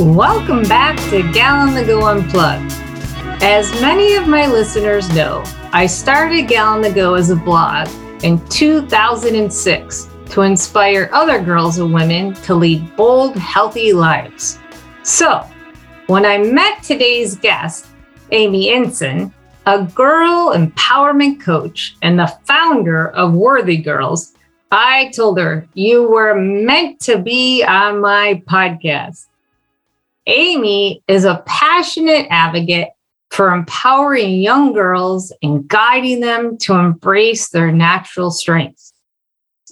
Welcome back to Gal on the Go Unplugged. As many of my listeners know, I started Gal on the Go as a blog in 2006 to inspire other girls and women to lead bold, healthy lives. So, when I met today's guest, Aimee Ensign, a girl empowerment coach and the founder of Worthy Girls, I told her, You were meant to be on my podcast. Aimee is a passionate advocate for empowering young girls and guiding them to embrace their natural strengths.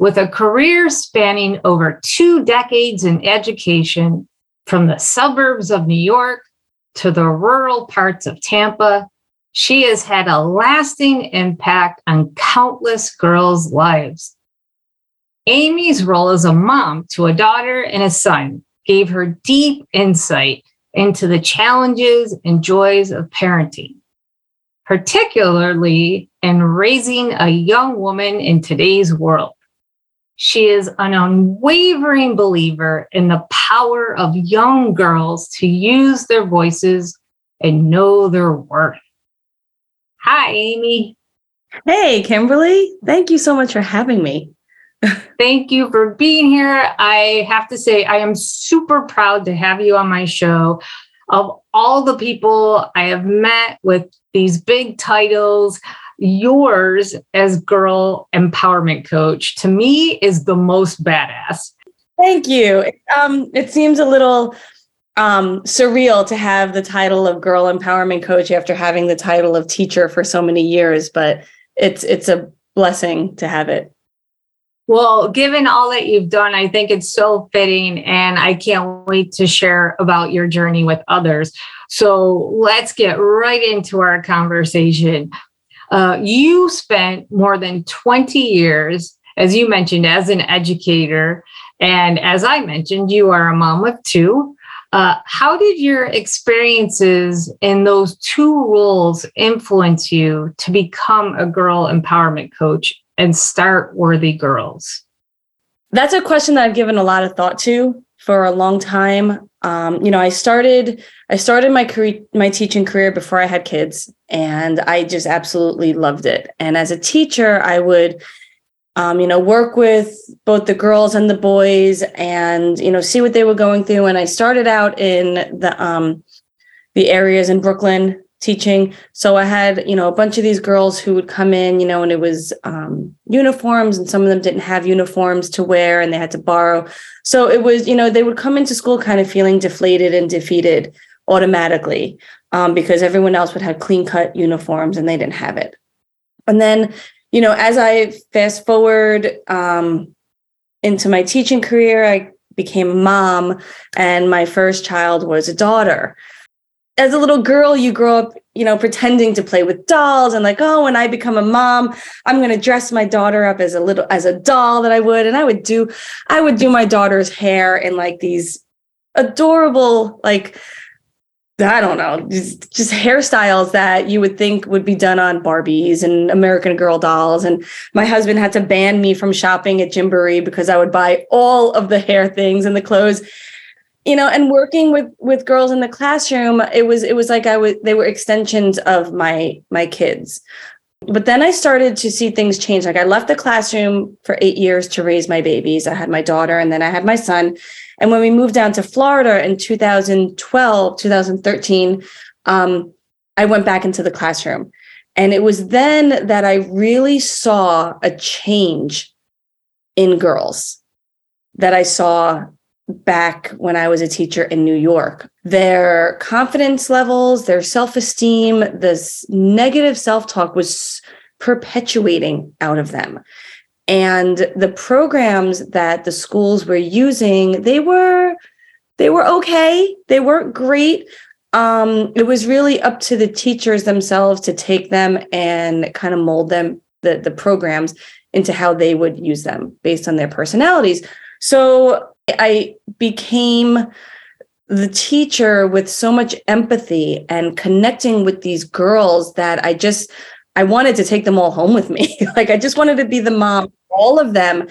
With a career spanning over two decades in education, from the suburbs of New York to the rural parts of Tampa, she has had a lasting impact on countless girls' lives. Aimee's role as a mom to a daughter and a son gave her deep insight into the challenges and joys of parenting, particularly in raising a young woman in today's world. She is an unwavering believer in the power of young girls to use their voices and know their worth. Hi, Aimee. Hey, Kimberly. Thank you so much for having me. Thank you for being here. I have to say, I am super proud to have you on my show. Of all the people I have met with these big titles, yours as girl empowerment coach to me is the most badass. Thank you. Um, it seems a little um, surreal to have the title of girl empowerment coach after having the title of teacher for so many years, but it's it's a blessing to have it. Well, given all that you've done, I think it's so fitting, and I can't wait to share about your journey with others. So let's get right into our conversation. Uh, you spent more than 20 years, as you mentioned, as an educator. And as I mentioned, you are a mom of two. Uh, how did your experiences in those two roles influence you to become a girl empowerment coach and start Worthy Girls? That's a question that I've given a lot of thought to for a long time. Um, you know, I started I started my career my teaching career before I had kids, and I just absolutely loved it. And as a teacher, I would um, you know, work with both the girls and the boys and, you know, see what they were going through. And I started out in the um the areas in Brooklyn teaching. So I had, you know, a bunch of these girls who would come in, you know, and it was um, uniforms, and some of them didn't have uniforms to wear and they had to borrow. So it was, you know, they would come into school kind of feeling deflated and defeated automatically um, because everyone else would have clean cut uniforms and they didn't have it. And then, you know, as I fast forward um, into my teaching career, I became a mom and my first child was a daughter as a little girl, you grow up, you know, pretending to play with dolls and like, oh, when I become a mom, I'm going to dress my daughter up as a little as a doll that I would, and I would do, I would do my daughter's hair in like these adorable, like, I don't know, just, just hairstyles that you would think would be done on Barbies and American Girl dolls. And my husband had to ban me from shopping at Gymboree because I would buy all of the hair things and the clothes you know and working with with girls in the classroom it was it was like i was they were extensions of my my kids. But then i started to see things change. Like i left the classroom for eight years to raise my babies. I had my daughter and then i had my son. And when we moved down to florida in 2012 2013 um, i went back into the classroom. And it was then that i really saw a change in girls that i saw back when I was a teacher in New York. Their confidence levels, their self esteem, this negative self talk was perpetuating out of them. And the programs that the schools were using, they were they were okay. They weren't great. Um, it was really up to the teachers themselves to take them and kind of mold them, the, the programs, into how they would use them based on their personalities. So I became the teacher with so much empathy and connecting with these girls that I just I wanted to take them all home with me. like I just wanted to be the mom all of them.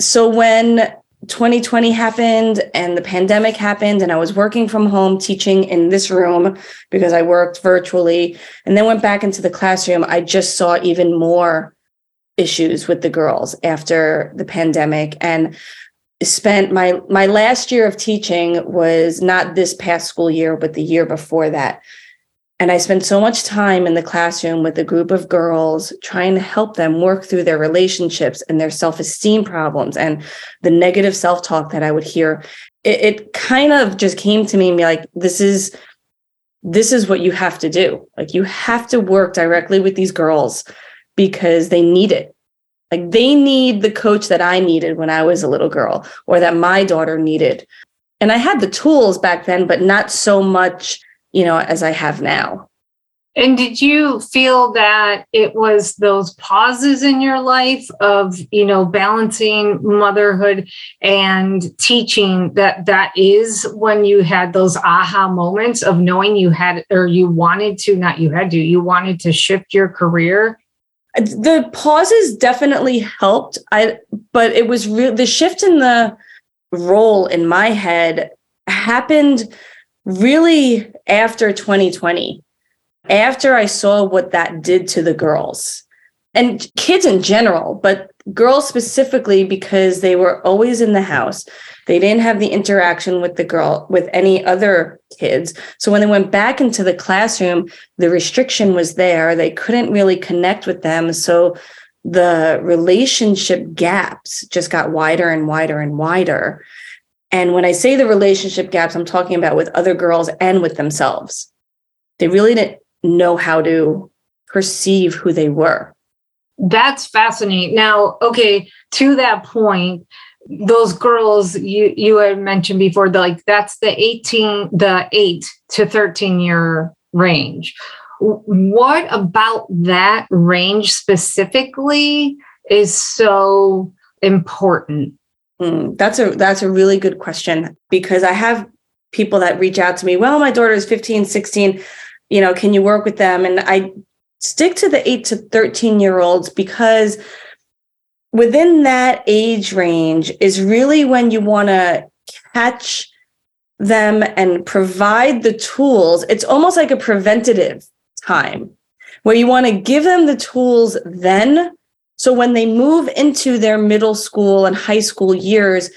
So when 2020 happened and the pandemic happened and I was working from home teaching in this room because I worked virtually and then went back into the classroom I just saw even more issues with the girls after the pandemic and spent my my last year of teaching was not this past school year but the year before that and I spent so much time in the classroom with a group of girls trying to help them work through their relationships and their self esteem problems and the negative self talk that I would hear. It, it, kind of just came to me and be like, this is. This is what you have to do. Like, you have to work directly with these girls because they need it. Like, they need the coach that I needed when I was a little girl or that my daughter needed. And I had the tools back then, but not so much you know, as I have now. And did you feel that it was those pauses in your life of, you know, balancing motherhood and teaching that that is when you had those aha moments of knowing you had or you wanted to, not you had to, you wanted to shift your career? The pauses definitely helped. I but it was real the shift in the role in my head happened really after 2020, after I saw what that did to the girls and kids in general, but girls specifically because they were always in the house. They didn't have the interaction with the girl, with any other kids. So when they went back into the classroom, the restriction was there. They couldn't really connect with them. So the relationship gaps just got wider and wider and wider. And when I say the relationship gaps, I'm talking about with other girls and with themselves. They really didn't know how to perceive who they were. That's fascinating. Now, okay, to that point, those girls you you had mentioned before, the, like that's the 18, the 8 to 13 year range. What about that range specifically is so important Mm, that's a that's a really good question because I have people that reach out to me, well, my daughter is 15, 16, you know, can you work with them? And I stick to the 8 to 13 year olds because within that age range is really when you want to catch them and provide the tools. It's almost like a preventative time where you want to give them the tools then so when they move into their middle school and high school years,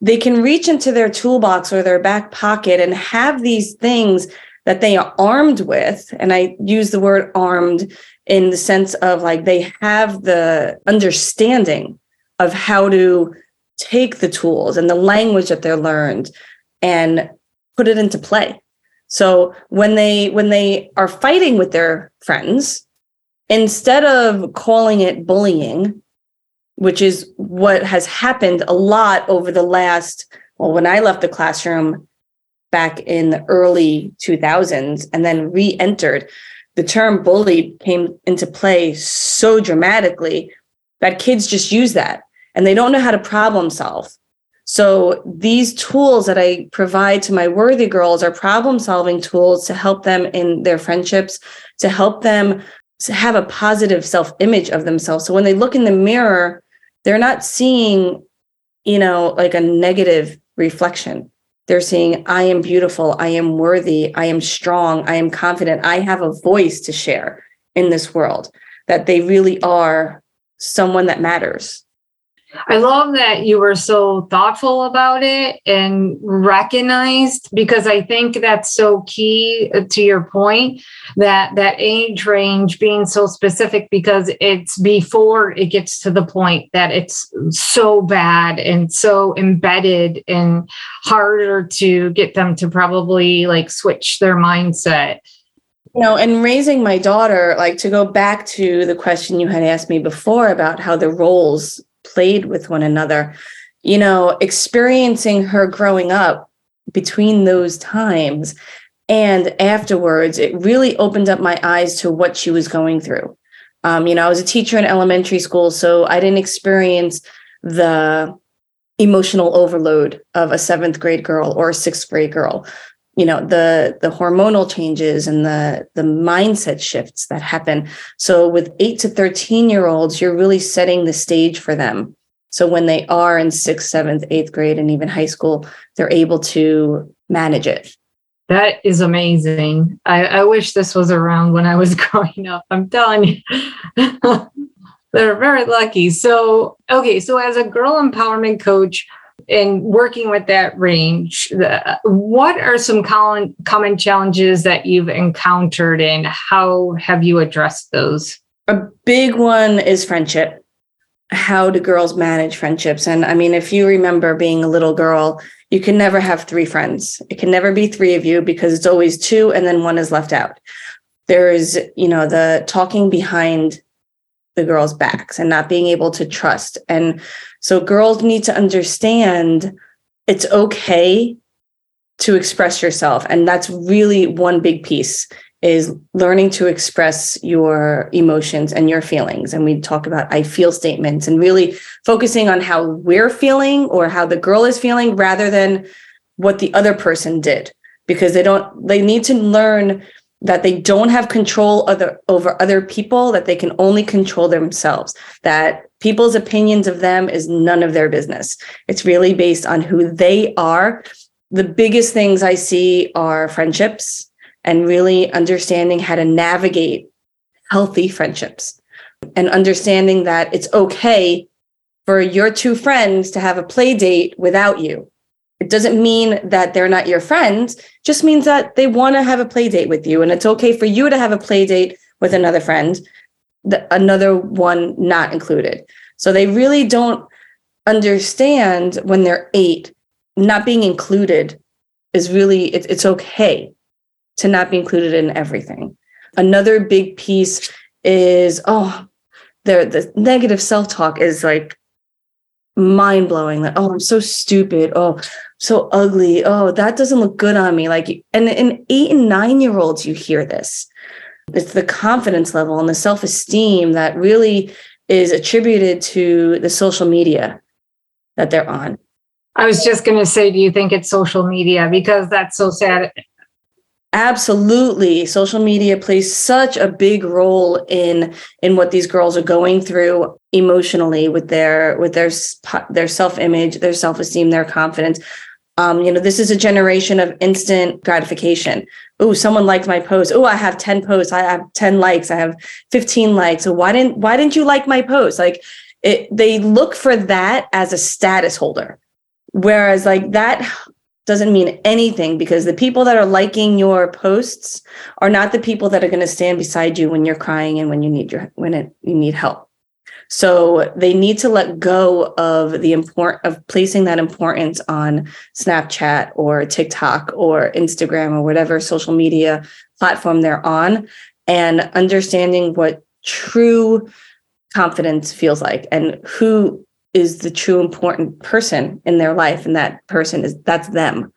they can reach into their toolbox or their back pocket and have these things that they are armed with. And I use the word armed in the sense of like they have the understanding of how to take the tools and the language that they're learned and put it into play. So when they when they are fighting with their friends, instead of calling it bullying, which is what has happened a lot over the last, well, when I left the classroom back in the early 2000s and then re entered, the term bully came into play so dramatically that kids just use that and they don't know how to problem solve. So these tools that I provide to my worthy girls are problem solving tools to help them in their friendships, to help them have a positive self image of themselves. So when they look in the mirror, they're not seeing, you know, like a negative reflection. They're saying, I am beautiful, I am worthy, I am strong, I am confident, I have a voice to share in this world, that they really are someone that matters. I love that you were so thoughtful about it and recognized because I think that's so key uh, to your point that that age range being so specific because it's before it gets to the point that it's so bad and so embedded and harder to get them to probably like switch their mindset. You know and raising my daughter like to go back to the question you had asked me before about how the roles played with one another you know experiencing her growing up between those times and afterwards it really opened up my eyes to what she was going through. Um, you know i was a teacher in elementary school so i didn't experience the emotional overload of a seventh grade girl or a sixth grade girl you know the the hormonal changes and the the mindset shifts that happen so with 8 to 13 year olds you're really setting the stage for them So when they are in sixth, seventh, eighth grade, and even high school, they're able to manage it. That is amazing. I, I wish this was around when I was growing up. I'm telling you. They're very lucky. So, okay, so as a girl empowerment coach and working with that range, the, what are some common, common challenges that you've encountered and how have you addressed those? A big one is friendship. How do girls manage friendships? And I mean, if you remember being a little girl, you can never have three friends. It can never be three of you because it's always two and then one is left out. There is, you know, the talking behind the girls' backs and not being able to trust. And so girls need to understand it's okay to express yourself. And that's really one big piece is learning to express your emotions and your feelings. And we talk about I feel statements and really focusing on how we're feeling or how the girl is feeling rather than what the other person did because they don't they need to learn that they don't have control other, over other people, that they can only control themselves, that people's opinions of them is none of their business. It's really based on who they are. The biggest things I see are friendships and really understanding how to navigate healthy friendships and understanding that it's okay for your two friends to have a play date without you it doesn't mean that they're not your friends, just means that they want to have a play date with you. And it's okay for you to have a play date with another friend, the, another one not included. So they really don't understand when they're eight, not being included is really, it, it's okay to not be included in everything. Another big piece is, oh, the, the negative self talk is like mind blowing. Like, oh, I'm so stupid. Oh, so ugly. Oh, that doesn't look good on me. Like, and in eight and nine year olds, you hear this. It's the confidence level and the self esteem that really is attributed to the social media that they're on. I was just going to say, do you think it's social media? Because that's so sad. Absolutely. Social media plays such a big role in in what these girls are going through emotionally with their with their their self-image, their self-esteem, their confidence. Um, you know, this is a generation of instant gratification. Oh, someone liked my post. Oh, I have 10 posts. I have 10 likes. I have 15 likes. So why didn't why didn't you like my post? Like it, they look for that as a status holder. Whereas like that doesn't mean anything because the people that are liking your posts are not the people that are going to stand beside you when you're crying and when you need your when it, you need help. So they need to let go of the import of placing that importance on Snapchat or TikTok or Instagram or whatever social media platform they're on and understanding what true confidence feels like and who is the true important person in their life. And that person is that's them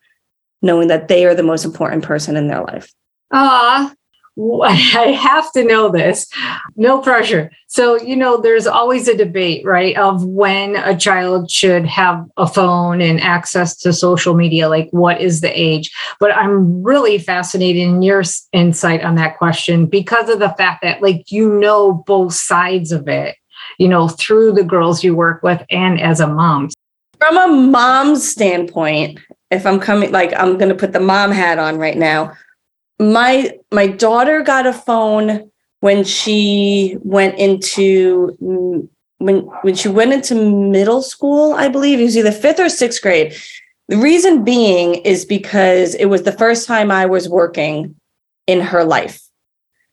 knowing that they are the most important person in their life. Ah I have to know this. No pressure. So, you know, there's always a debate, right, of when a child should have a phone and access to social media, like what is the age? But I'm really fascinated in your insight on that question because of the fact that, like, you know, both sides of it, you know, through the girls you work with and as a mom. From a mom's standpoint, if I'm coming, like, I'm going to put the mom hat on right now my my daughter got a phone when she went into when when she went into middle school i believe. It was either fifth or sixth grade. The reason being is because it was the first time i was working in her life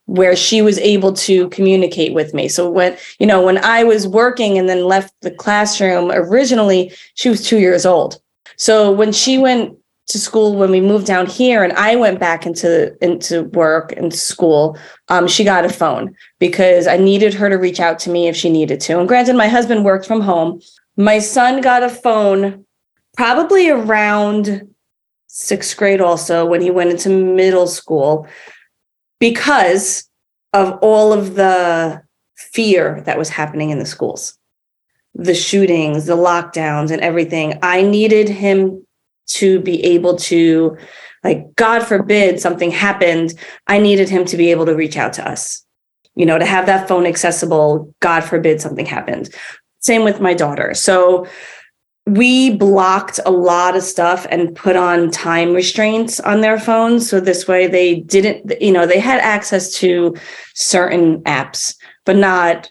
where she was able to communicate with me. So when you know when i was working and then left the classroom originally she was two years old. So when she went to school when we moved down here and I went back into into work and school, um, she got a phone because I needed her to reach out to me if she needed to. And granted, my husband worked from home. My son got a phone probably around sixth grade also when he went into middle school because of all of the fear that was happening in the schools the shootings the lockdowns and everything i needed him to be able to like god forbid something happened i needed him to be able to reach out to us you know to have that phone accessible god forbid something happened same with my daughter. So we blocked a lot of stuff and put on time restraints on their phones. So this way they didn't, you know, they had access to certain apps, but not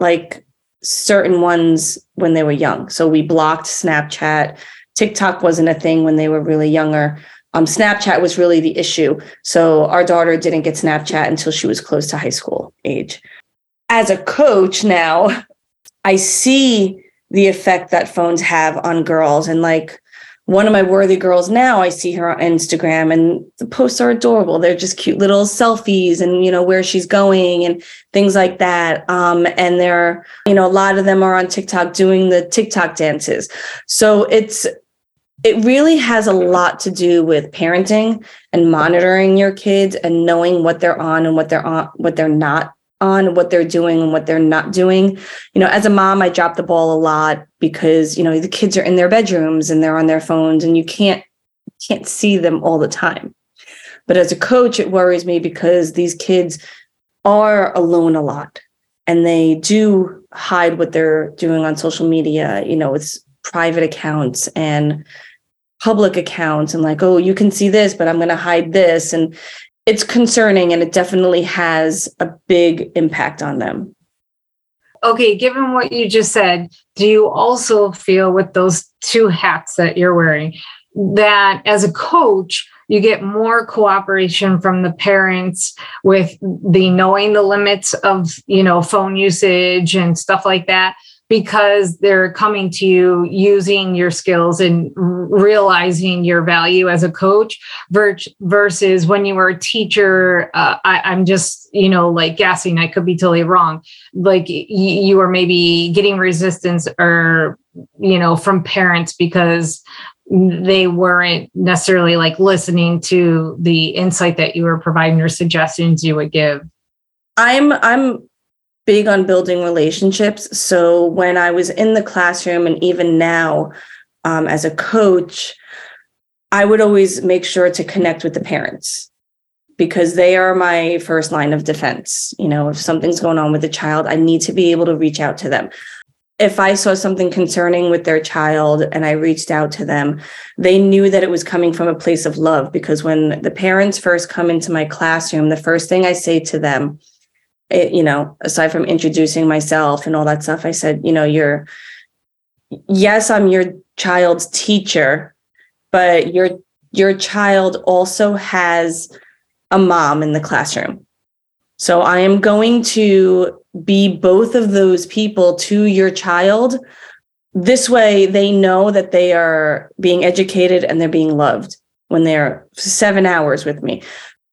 like certain ones when they were young. So we blocked Snapchat. TikTok wasn't a thing when they were really younger. Um, Snapchat was really the issue. So our daughter didn't get Snapchat until she was close to high school age. As a coach now, I see the effect that phones have on girls. And like one of my worthy girls now, I see her on Instagram and the posts are adorable. They're just cute little selfies and, you know, where she's going and things like that. Um, and they're, you know, a lot of them are on TikTok doing the TikTok dances. So it's, it really has a lot to do with parenting and monitoring your kids and knowing what they're on and what they're on, what they're not on what they're doing and what they're not doing. You know, as a mom, I drop the ball a lot because, you know, the kids are in their bedrooms and they're on their phones and you can't can't see them all the time. But as a coach, it worries me because these kids are alone a lot and they do hide what they're doing on social media, you know, with private accounts and public accounts and like, oh, you can see this, but I'm going to hide this. And it's concerning and it definitely has a big impact on them. Okay, given what you just said, do you also feel with those two hats that you're wearing that as a coach, you get more cooperation from the parents with the knowing the limits of, you know, phone usage and stuff like that? Because they're coming to you using your skills and realizing your value as a coach versus when you were a teacher uh, I, am just you know like guessing. I could be totally wrong. Like you were maybe getting resistance or you know from parents because they weren't necessarily like listening to the insight that you were providing or suggestions you would give. I'm i'm big on building relationships. So when I was in the classroom and even now um, as a coach, I would always make sure to connect with the parents because they are my first line of defense. You know, if something's going on with the child, I need to be able to reach out to them. If I saw something concerning with their child and I reached out to them, they knew that it was coming from a place of love because when the parents first come into my classroom, the first thing I say to them it, you know, aside from introducing myself and all that stuff, I said, you know, you're, yes, I'm your child's teacher, but your your child also has a mom in the classroom. So I am going to be both of those people to your child. This way they know that they are being educated and they're being loved when they're 7 hours with me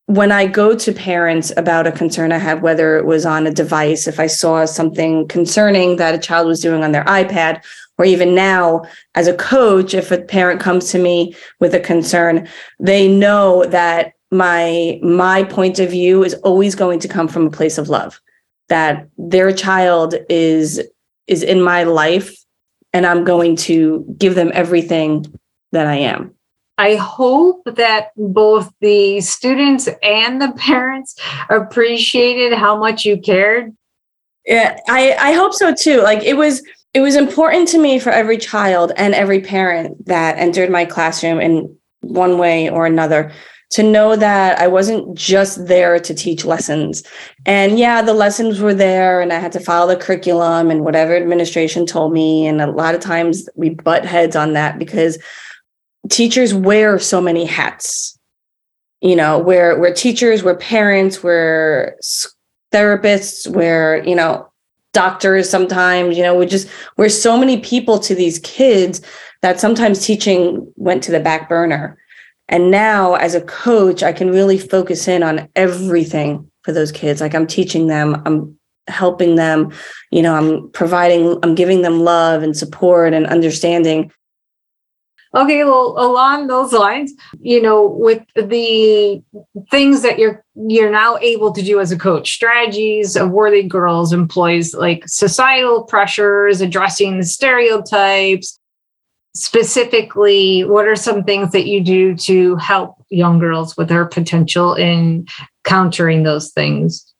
when I go to parents about a concern I have, whether it was on a device, if I saw something concerning that a child was doing on their iPad, or even now as a coach, if a parent comes to me with a concern, they know that my my point of view is always going to come from a place of love, that their child is is in my life and I'm going to give them everything that I am. I hope that both the students and the parents appreciated how much you cared. Yeah, I, I hope so too. Like it was it was important to me for every child and every parent that entered my classroom in one way or another to know that I wasn't just there to teach lessons. And yeah, the lessons were there and I had to follow the curriculum and whatever administration told me. And a lot of times we butt heads on that because teachers wear so many hats you know where we're teachers we're parents we're therapists we're you know doctors sometimes you know we just we're so many people to these kids that sometimes teaching went to the back burner. And now as a coach i can really focus in on everything for those kids. Like i'm teaching them i'm helping them you know i'm providing i'm giving them love and support and understanding Okay, well, along those lines, you know, with the things that you're you're now able to do as a coach, strategies of worthy girls employs like societal pressures, addressing the stereotypes. Specifically, what are some things that you do to help young girls with their potential in countering those things?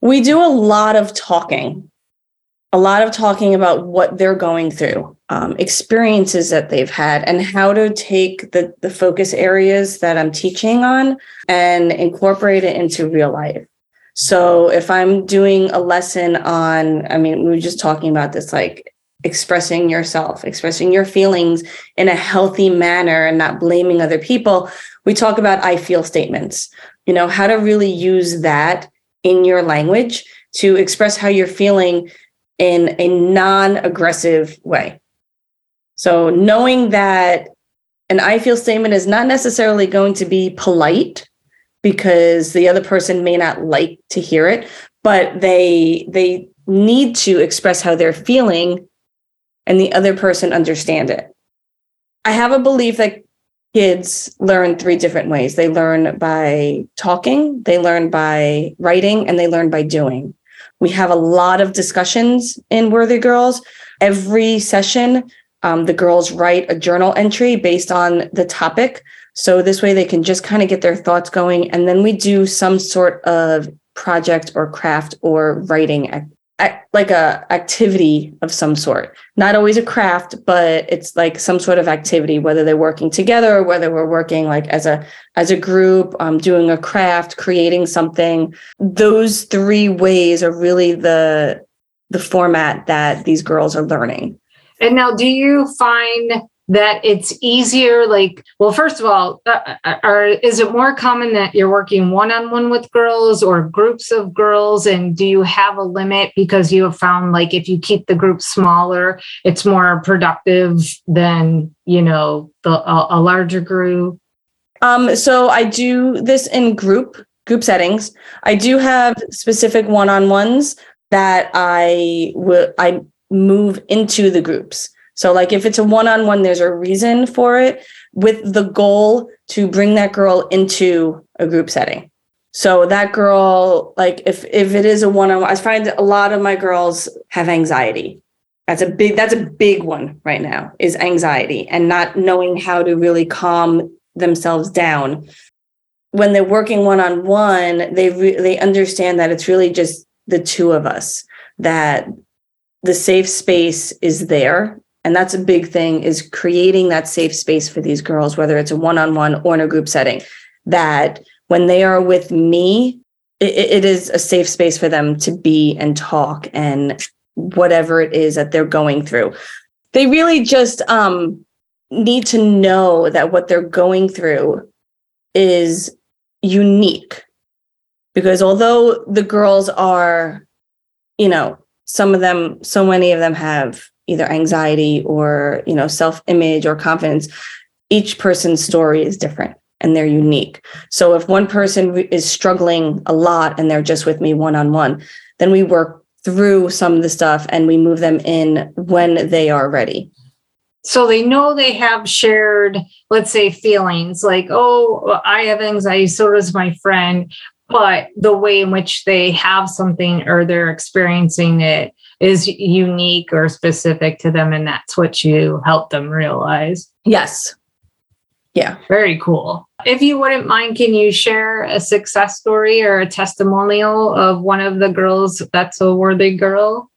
We do a lot of talking a lot of talking about what they're going through, um, experiences that they've had, and how to take the, the focus areas that I'm teaching on and incorporate it into real life. So if I'm doing a lesson on, I mean, we were just talking about this like expressing yourself, expressing your feelings in a healthy manner and not blaming other people. We talk about I feel statements, you know, how to really use that in your language to express how you're feeling in a non aggressive way. So, knowing that an I feel statement is not necessarily going to be polite because the other person may not like to hear it, but they, they, need to express how they're feeling and the other person understand it. I have a belief that kids learn three different ways. They learn by talking, they learn by writing, and they learn by doing. We have a lot of discussions in Worthy Girls. Every session, um, the girls write a journal entry based on the topic. So this way they can just kind of get their thoughts going. And then we do some sort of project or craft or writing like a activity of some sort not always a craft but it's like some sort of activity whether they're working together or whether we're working like as a as a group um, doing a craft creating something those three ways are really the the format that these girls are learning and now do you find that it's easier like well first of all uh, uh, are is it more common that you're working one-on-one with girls or groups of girls? And do you have a limit because you have found like if you keep the group smaller it's more productive than you know the a, a larger group? Um so i do this in group group settings. I do have specific one-on-ones that i will i move into the groups so, like if it's a one on one, there's a reason for it with the goal to bring that girl into a group setting. So that girl, like if if it is a one on one, I find a lot of my girls have anxiety. That's a big that's a big one right now is anxiety and not knowing how to really calm themselves down. When they're working one on one, they re- they understand that it's really just the two of us that the safe space is there. And that's a big thing is creating that safe space for these girls whether it's a one-on-one or in a group setting that when they are with me it, it is a safe space for them to be and talk and whatever it is that they're going through. They really just um, need to know that what they're going through is unique. Because although the girls are you know some of them so many of them have either anxiety or you know self-image or confidence. Each person's story is different and they're unique. So if one person is struggling a lot and they're just with me one-on-one then we work through some of the stuff and we move them in when they are ready. So they know they have shared let's say feelings like oh i have anxiety so does my friend but the way in which they have something or they're experiencing it is unique or specific to them and that's what you help them realize. Yes. Yeah. Very cool. If you wouldn't mind can you share a success story or a testimonial of one of the girls that's a worthy girl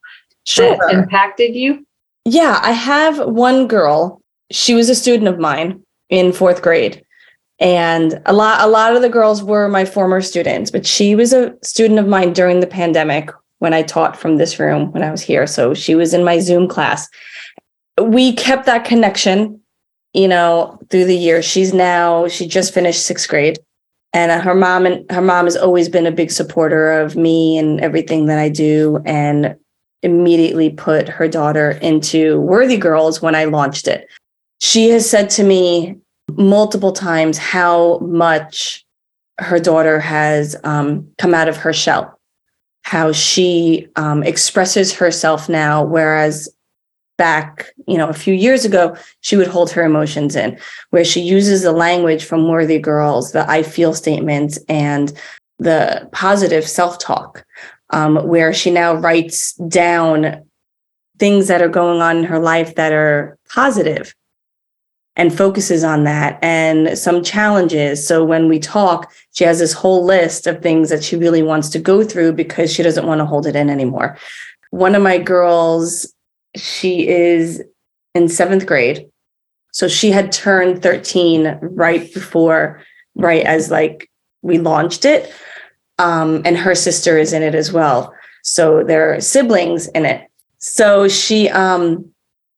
sure. that impacted you? Yeah i have one girl. She was a student of mine in fourth grade and a lot a lot of the girls were my former students but she was a student of mine during the pandemic when I taught from this room when I was here. So she was in my Zoom class. We kept that connection, you know, through the years. She's now, she just finished sixth grade. And uh, her mom and her mom has always been a big supporter of me and everything that I do. And immediately put her daughter into Worthy Girls when I launched it. She has said to me multiple times how much her daughter has um, come out of her shell. How she um, expresses herself now, whereas back, you know, a few years ago, she would hold her emotions in, where she uses the language from Worthy Girls, the I feel statements, and the positive self talk, um, where she now writes down things that are going on in her life that are positive and focuses on that and some challenges. So when we talk, she has this whole list of things that she really wants to go through because she doesn't want to hold it in anymore. one of my girls, she is in seventh grade. So she had turned 13 right before, right as like we launched it. Um, and her sister is in it as well. So they're siblings in it. So she um,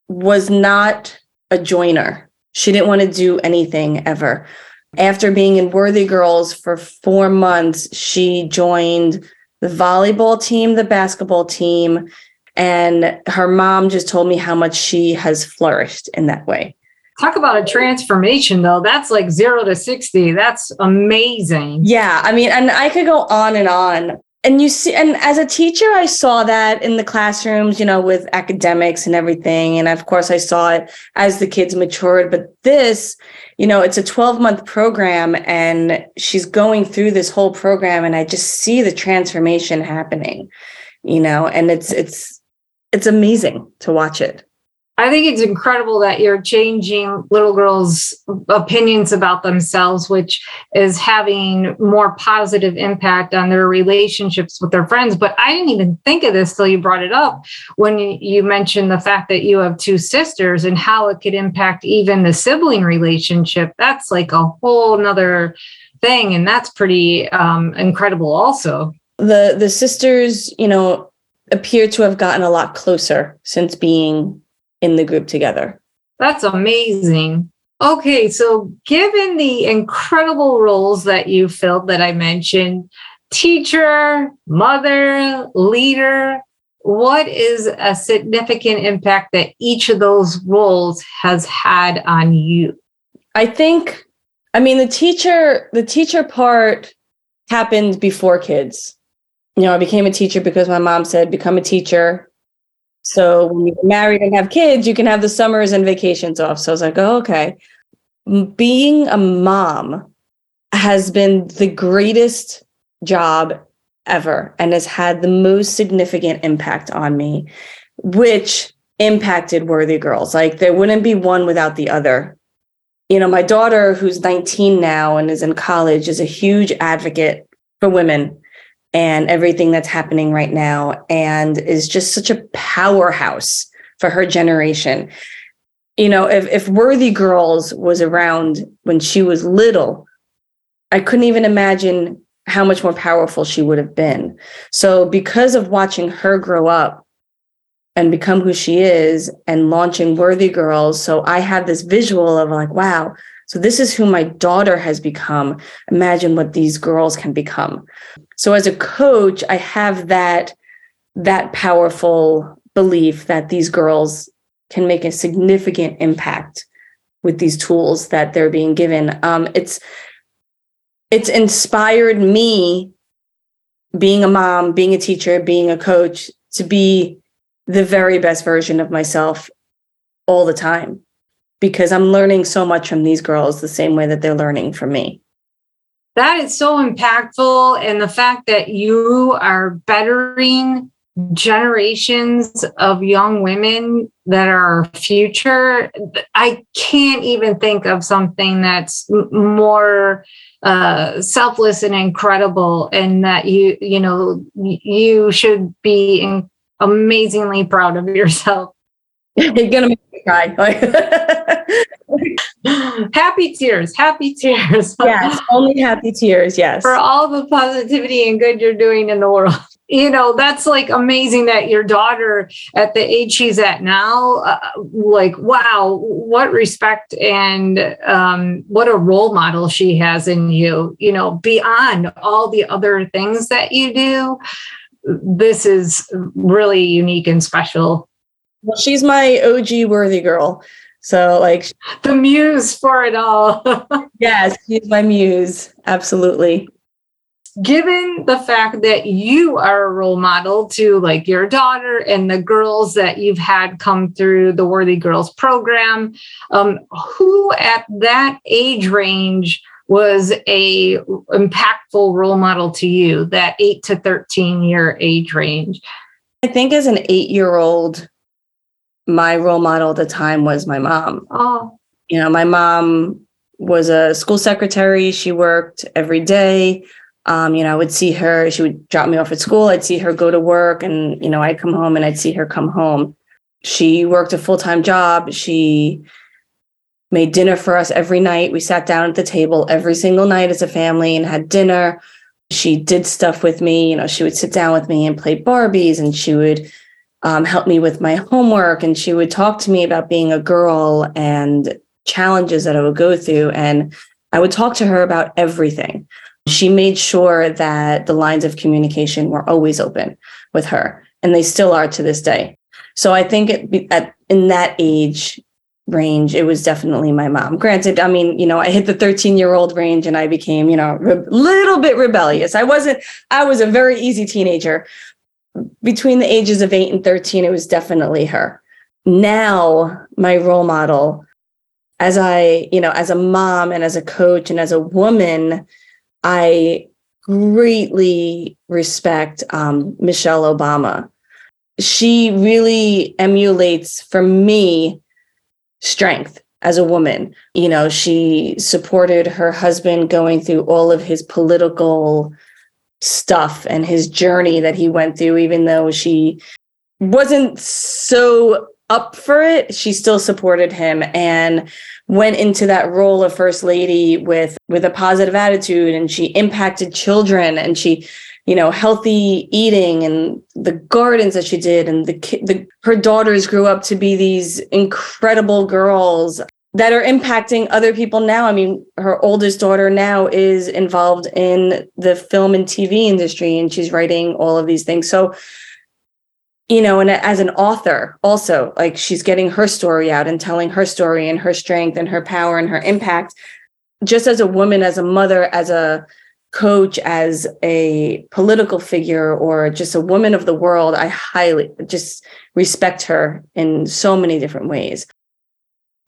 was not a joiner. She didn't want to do anything ever. After being in Worthy Girls for four months, she joined the volleyball team, the basketball team, and her mom just told me how much she has flourished in that way. Talk about a transformation, though. That's like zero to 60. That's amazing. Yeah. I mean, and I could go on and on. And you see, and as a teacher, I saw that in the classrooms, you know, with academics and everything. And of course, I saw it as the kids matured. But this, you know, it's a 12 month program and she's going through this whole program. And I just see the transformation happening, you know, and it's, it's, it's amazing to watch it. I think it's incredible that you're changing little girls' opinions about themselves, which is having more positive impact on their relationships with their friends. But I didn't even think of this till you brought it up when you mentioned the fact that you have two sisters and how it could impact even the sibling relationship. That's like a whole nother thing. And that's pretty um, incredible also. The the sisters, you know, appear to have gotten a lot closer since being in the group together. That's amazing. Okay, so given the incredible roles that you filled that I mentioned, teacher, mother, leader, what is a significant impact that each of those roles has had on you? I think I mean the teacher the teacher part happened before kids. You know, I became a teacher because my mom said become a teacher so when you're married and have kids, you can have the summers and vacations off. So I was like, oh, okay. Being a mom has been the greatest job ever and has had the most significant impact on me, which impacted Worthy Girls. Like there wouldn't be one without the other. You know, my daughter, who's 19 now and is in college, is a huge advocate for women and everything that's happening right now and is just such a powerhouse for her generation. You know, if, if Worthy Girls was around when she was little, I couldn't even imagine how much more powerful she would have been. So, because of watching her grow up and become who she is and launching Worthy Girls, so I have this visual of like, wow, so this is who my daughter has become. Imagine what these girls can become. So as a coach, I have that that powerful belief that these girls can make a significant impact with these tools that they're being given. Um, it's it's inspired me being a mom, being a teacher, being a coach to be the very best version of myself all the time because I'm learning so much from these girls the same way that they're learning from me. That is so impactful. And the fact that you are bettering generations of young women that are future, I can't even think of something that's more uh, selfless and incredible. And that you, you know, you should be amazingly proud of yourself. You're gonna make me cry. happy tears, happy tears. yes, only happy tears. Yes. For all the positivity and good you're doing in the world. You know, that's like amazing that your daughter at the age she's at now, uh, like, wow, what respect and um, what a role model she has in you, you know, beyond all the other things that you do. This is really unique and special well, she's my OG worthy girl. So like the muse for it all. yes, she's my muse. Absolutely. Given the fact that you are a role model to like your daughter and the girls that you've had come through the Worthy Girls program, um, who at that age range was a impactful role model to you? That eight to thirteen year age range. I think as an eight year old, my role model at the time was my mom. Oh. You know, my mom was a school secretary. She worked every day. Um, you know, I would see her, she would drop me off at school, I'd see her go to work, and, you know, I'd come home and I'd see her come home. She worked a full time job. She made dinner for us every night. We sat down at the table every single night as a family and had dinner. She did stuff with me. You know, she would sit down with me and play Barbies and she would um, help me with my homework and she would talk to me about being a girl and challenges that I would go through. And I would talk to her about everything. She made sure that the lines of communication were always open with her, and they still are to this day. So I think it, at in that age, range, it was definitely my mom. Granted, I mean, you know, I hit the 13 year old range and I became, you know, a re- little bit rebellious. I wasn't, I was a very easy teenager. Between the ages of eight and 13, it was definitely her. Now, my role model, as I, you know, as a mom and as a coach and as a woman, I greatly respect um, Michelle Obama. She really emulates for me strength as a woman. You know, she supported her husband going through all of his political stuff and his journey that he went through, even though she wasn't so up for it, she still supported him and went into that role of first lady with with a positive attitude and she impacted children and she you know healthy eating and the gardens that she did and the, the her daughters grew up to be these incredible girls that are impacting other people now. I mean her oldest daughter now is involved in the film and tv industry and she's writing all of these things. So you know and as an author also like she's getting her story out and telling her story and her strength and her power and her impact. Just as a woman as a mother as a coach as a political figure or just a woman of the world, I highly just respect her in so many different ways.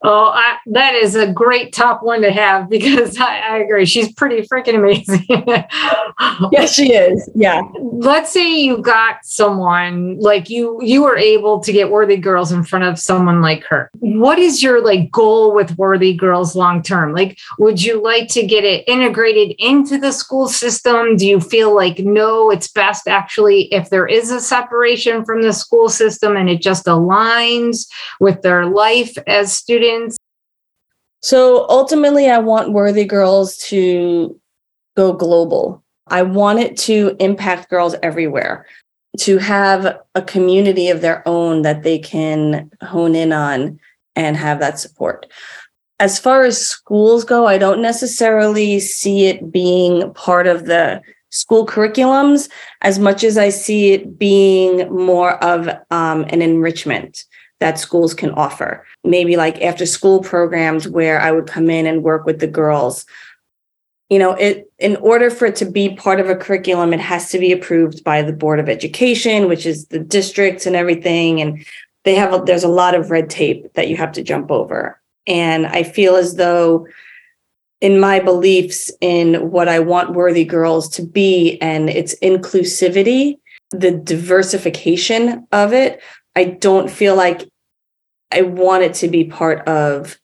Oh, I, that is a great top one to have because I, I agree. She's pretty freaking amazing. yes, she is. Yeah. Let's say you got someone like you, you were able to get worthy girls in front of someone like her. What is your like goal with worthy girls long term? Like, would you like to get it integrated into the school system? Do you feel like no, it's best actually if there is a separation from the school system and it just aligns with their life as students? So ultimately, I want Worthy Girls to go global. I want it to impact girls everywhere, to have a community of their own that they can hone in on and have that support. As far as schools go, I don't necessarily see it being part of the school curriculums as much as I see it being more of um, an enrichment that schools can offer. Maybe like after school programs where I would come in and work with the girls. You know, it in order for it to be part of a curriculum, it has to be approved by the Board of Education, which is the districts and everything. And they have a, there's a lot of red tape that you have to jump over. And I feel as though in my beliefs in what I want worthy girls to be and its inclusivity, the diversification of it, I don't feel like I want it to be part of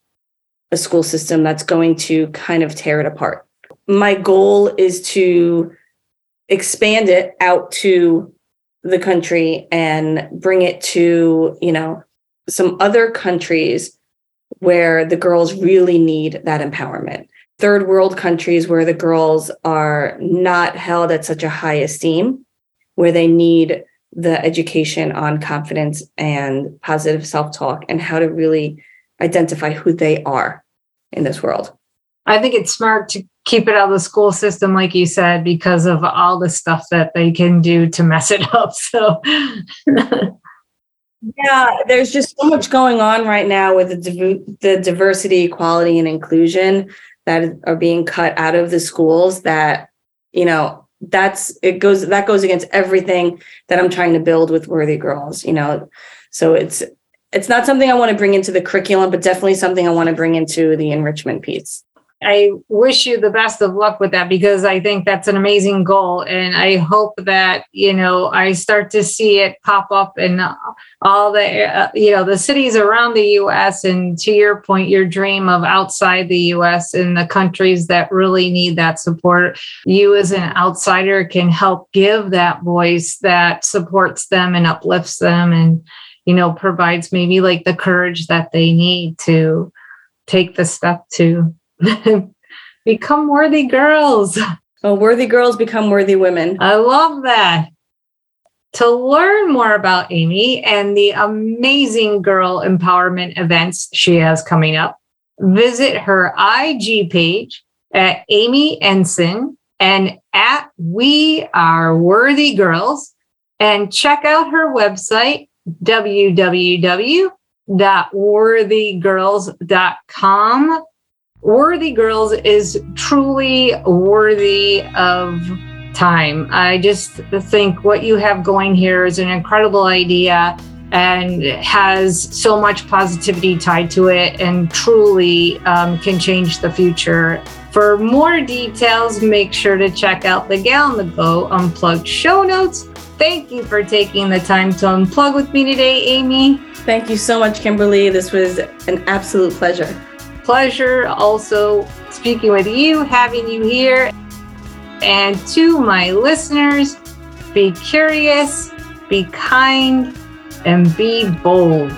a school system that's going to kind of tear it apart. My goal is to expand it out to the country and bring it to, you know, some other countries where the girls really need that empowerment. Third world countries where the girls are not held at such a high esteem, where they need the education on confidence and positive self talk and how to really identify who they are in this world. I think it's smart to keep it out of the school system, like you said, because of all the stuff that they can do to mess it up. So, yeah, there's just so much going on right now with the, the diversity, equality, and inclusion that are being cut out of the schools that, you know, that's it goes that goes against everything that I'm trying to build with Worthy Girls, you know. So it's it's not something I want to bring into the curriculum, but definitely something I want to bring into the enrichment piece. I wish you the best of luck with that because I think that's an amazing goal. And I hope that, you know, I start to see it pop up in all the, uh, you know, the cities around the US. And to your point, your dream of outside the US and the countries that really need that support. You, as an outsider, can help give that voice that supports them and uplifts them and, you know, provides maybe like the courage that they need to take the step to become worthy girls. Well, worthy girls become worthy women. I love that. To learn more about Aimee and the amazing girl empowerment events she has coming up, visit her IG page at Aimee Ensign and at We Are Worthy Girls and check out her website, www.worthygirls.com. Worthy Girls is truly worthy of time. I just think what you have going here is an incredible idea and has so much positivity tied to it and truly um, can change the future. For more details, make sure to check out the Gal on the Go Unplugged show notes. Thank you for taking the time to unplug with me today, Aimee. Thank you so much, Kimberly. This was an absolute pleasure. Pleasure also speaking with you, having you here. And to my listeners, be curious, be kind, and be bold.